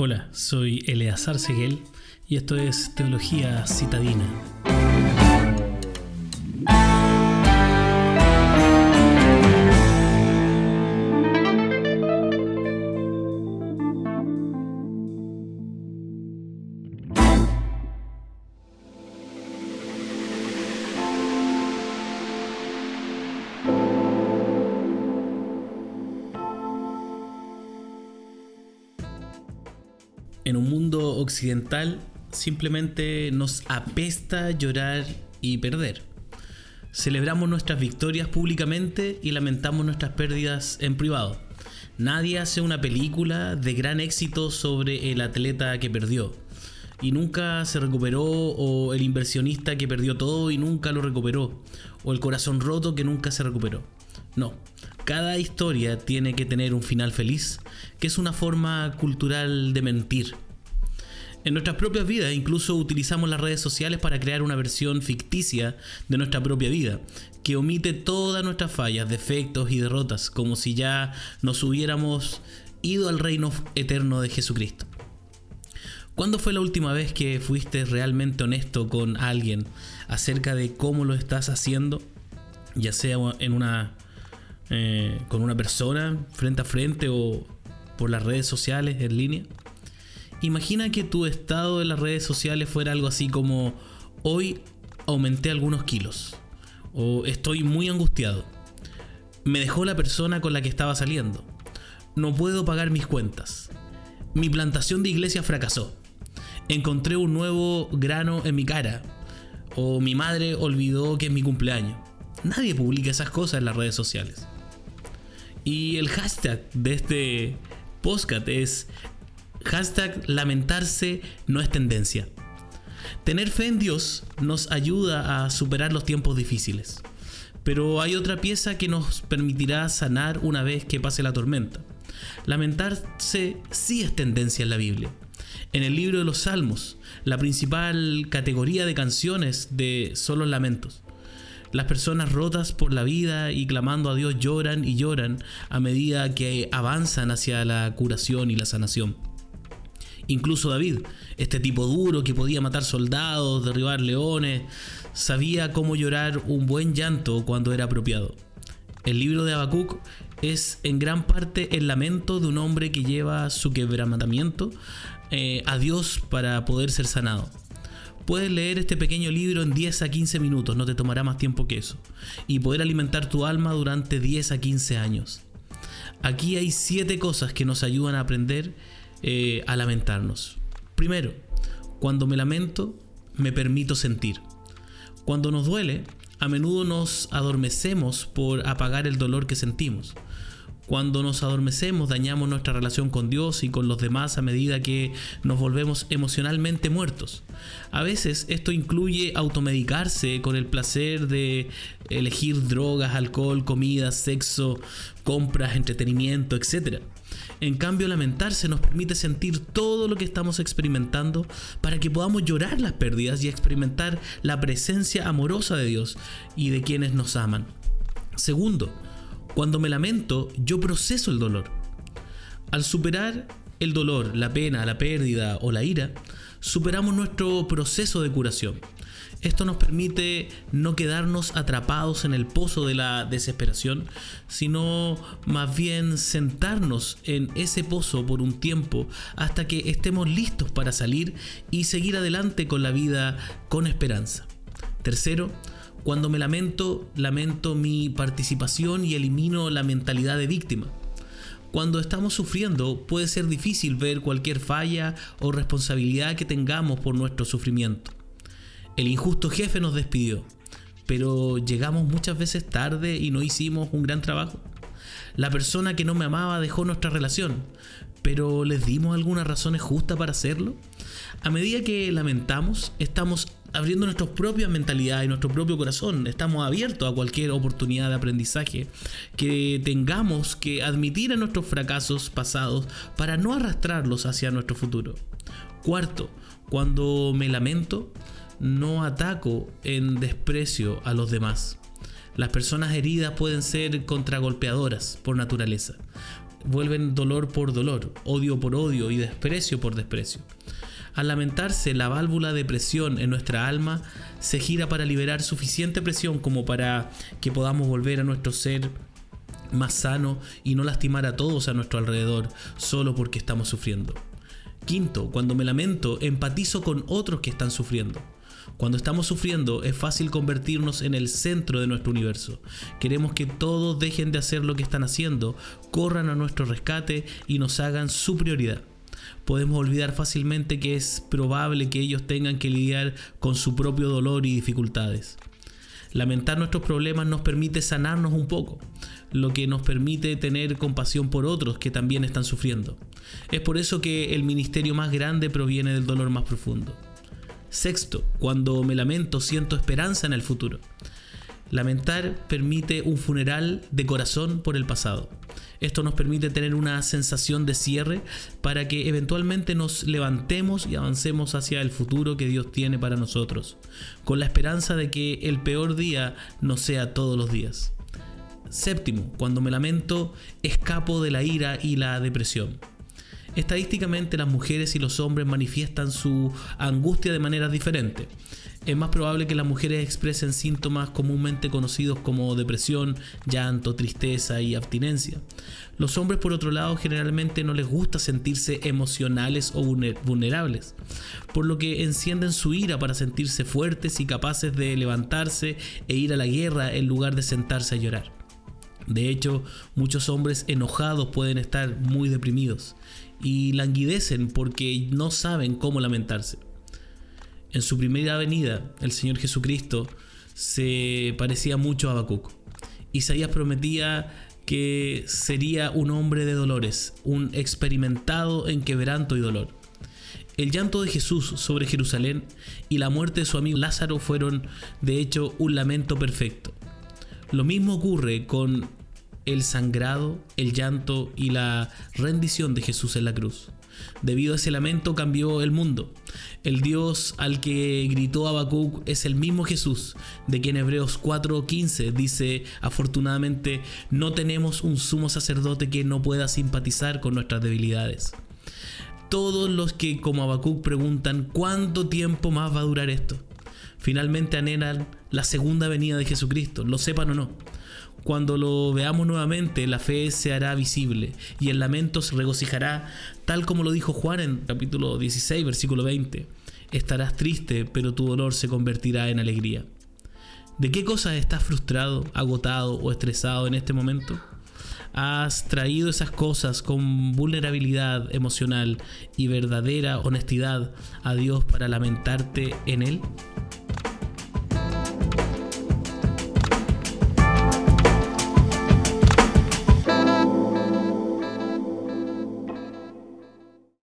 Hola, soy Eleazar Seguel y esto es Teología Citadina. En un mundo occidental simplemente nos apesta llorar y perder. Celebramos nuestras victorias públicamente y lamentamos nuestras pérdidas en privado. Nadie hace una película de gran éxito sobre el atleta que perdió y nunca se recuperó, o el inversionista que perdió todo y nunca lo recuperó, o el corazón roto que nunca se recuperó. No, cada historia tiene que tener un final feliz, que es una forma cultural de mentir. En nuestras propias vidas incluso utilizamos las redes sociales para crear una versión ficticia de nuestra propia vida, que omite todas nuestras fallas, defectos y derrotas, como si ya nos hubiéramos ido al reino eterno de Jesucristo. ¿Cuándo fue la última vez que fuiste realmente honesto con alguien acerca de cómo lo estás haciendo? Ya sea en una eh, con una persona frente a frente o por las redes sociales en línea. Imagina que tu estado en las redes sociales fuera algo así como hoy aumenté algunos kilos o estoy muy angustiado. Me dejó la persona con la que estaba saliendo. No puedo pagar mis cuentas. Mi plantación de iglesia fracasó. Encontré un nuevo grano en mi cara. O mi madre olvidó que es mi cumpleaños. Nadie publica esas cosas en las redes sociales. Y el hashtag de este podcast es hashtag lamentarse no es tendencia. Tener fe en Dios nos ayuda a superar los tiempos difíciles. Pero hay otra pieza que nos permitirá sanar una vez que pase la tormenta. Lamentarse sí es tendencia en la Biblia. En el libro de los Salmos, la principal categoría de canciones de son los lamentos. Las personas rotas por la vida y clamando a Dios lloran y lloran a medida que avanzan hacia la curación y la sanación. Incluso David, este tipo duro que podía matar soldados, derribar leones, sabía cómo llorar un buen llanto cuando era apropiado. El libro de Habacuc es en gran parte el lamento de un hombre que lleva su quebrantamiento eh, a Dios para poder ser sanado. Puedes leer este pequeño libro en 10 a 15 minutos, no te tomará más tiempo que eso, y poder alimentar tu alma durante 10 a 15 años. Aquí hay 7 cosas que nos ayudan a aprender eh, a lamentarnos. Primero, cuando me lamento, me permito sentir. Cuando nos duele, a menudo nos adormecemos por apagar el dolor que sentimos. Cuando nos adormecemos dañamos nuestra relación con Dios y con los demás a medida que nos volvemos emocionalmente muertos. A veces esto incluye automedicarse con el placer de elegir drogas, alcohol, comida, sexo, compras, entretenimiento, etc. En cambio, lamentarse nos permite sentir todo lo que estamos experimentando para que podamos llorar las pérdidas y experimentar la presencia amorosa de Dios y de quienes nos aman. Segundo, cuando me lamento, yo proceso el dolor. Al superar el dolor, la pena, la pérdida o la ira, superamos nuestro proceso de curación. Esto nos permite no quedarnos atrapados en el pozo de la desesperación, sino más bien sentarnos en ese pozo por un tiempo hasta que estemos listos para salir y seguir adelante con la vida con esperanza. Tercero, cuando me lamento, lamento mi participación y elimino la mentalidad de víctima. Cuando estamos sufriendo puede ser difícil ver cualquier falla o responsabilidad que tengamos por nuestro sufrimiento. El injusto jefe nos despidió, pero llegamos muchas veces tarde y no hicimos un gran trabajo. La persona que no me amaba dejó nuestra relación, pero ¿les dimos algunas razones justas para hacerlo? A medida que lamentamos, estamos abriendo nuestra propia mentalidad y nuestro propio corazón. Estamos abiertos a cualquier oportunidad de aprendizaje que tengamos que admitir en nuestros fracasos pasados para no arrastrarlos hacia nuestro futuro. Cuarto, cuando me lamento, no ataco en desprecio a los demás. Las personas heridas pueden ser contragolpeadoras por naturaleza. vuelven dolor por dolor, odio por odio y desprecio por desprecio. Al lamentarse, la válvula de presión en nuestra alma se gira para liberar suficiente presión como para que podamos volver a nuestro ser más sano y no lastimar a todos a nuestro alrededor solo porque estamos sufriendo. Quinto, cuando me lamento, empatizo con otros que están sufriendo. Cuando estamos sufriendo es fácil convertirnos en el centro de nuestro universo. Queremos que todos dejen de hacer lo que están haciendo, corran a nuestro rescate y nos hagan su prioridad podemos olvidar fácilmente que es probable que ellos tengan que lidiar con su propio dolor y dificultades. Lamentar nuestros problemas nos permite sanarnos un poco, lo que nos permite tener compasión por otros que también están sufriendo. Es por eso que el ministerio más grande proviene del dolor más profundo. Sexto, cuando me lamento siento esperanza en el futuro. Lamentar permite un funeral de corazón por el pasado. Esto nos permite tener una sensación de cierre para que eventualmente nos levantemos y avancemos hacia el futuro que Dios tiene para nosotros, con la esperanza de que el peor día no sea todos los días. Séptimo, cuando me lamento, escapo de la ira y la depresión. Estadísticamente las mujeres y los hombres manifiestan su angustia de manera diferente es más probable que las mujeres expresen síntomas comúnmente conocidos como depresión, llanto, tristeza y abstinencia. Los hombres, por otro lado, generalmente no les gusta sentirse emocionales o vulnerables, por lo que encienden su ira para sentirse fuertes y capaces de levantarse e ir a la guerra en lugar de sentarse a llorar. De hecho, muchos hombres enojados pueden estar muy deprimidos y languidecen porque no saben cómo lamentarse. En su primera venida, el Señor Jesucristo se parecía mucho a Habacuc. Isaías prometía que sería un hombre de dolores, un experimentado en quebranto y dolor. El llanto de Jesús sobre Jerusalén y la muerte de su amigo Lázaro fueron, de hecho, un lamento perfecto. Lo mismo ocurre con el sangrado, el llanto y la rendición de Jesús en la cruz. Debido a ese lamento cambió el mundo. El Dios al que gritó Habacuc es el mismo Jesús, de quien Hebreos 4:15 dice, afortunadamente no tenemos un sumo sacerdote que no pueda simpatizar con nuestras debilidades. Todos los que como Habacuc preguntan cuánto tiempo más va a durar esto, finalmente anhelan la segunda venida de Jesucristo, lo sepan o no. Cuando lo veamos nuevamente, la fe se hará visible y el lamento se regocijará, tal como lo dijo Juan en capítulo 16, versículo 20. Estarás triste, pero tu dolor se convertirá en alegría. ¿De qué cosas estás frustrado, agotado o estresado en este momento? ¿Has traído esas cosas con vulnerabilidad emocional y verdadera honestidad a Dios para lamentarte en Él?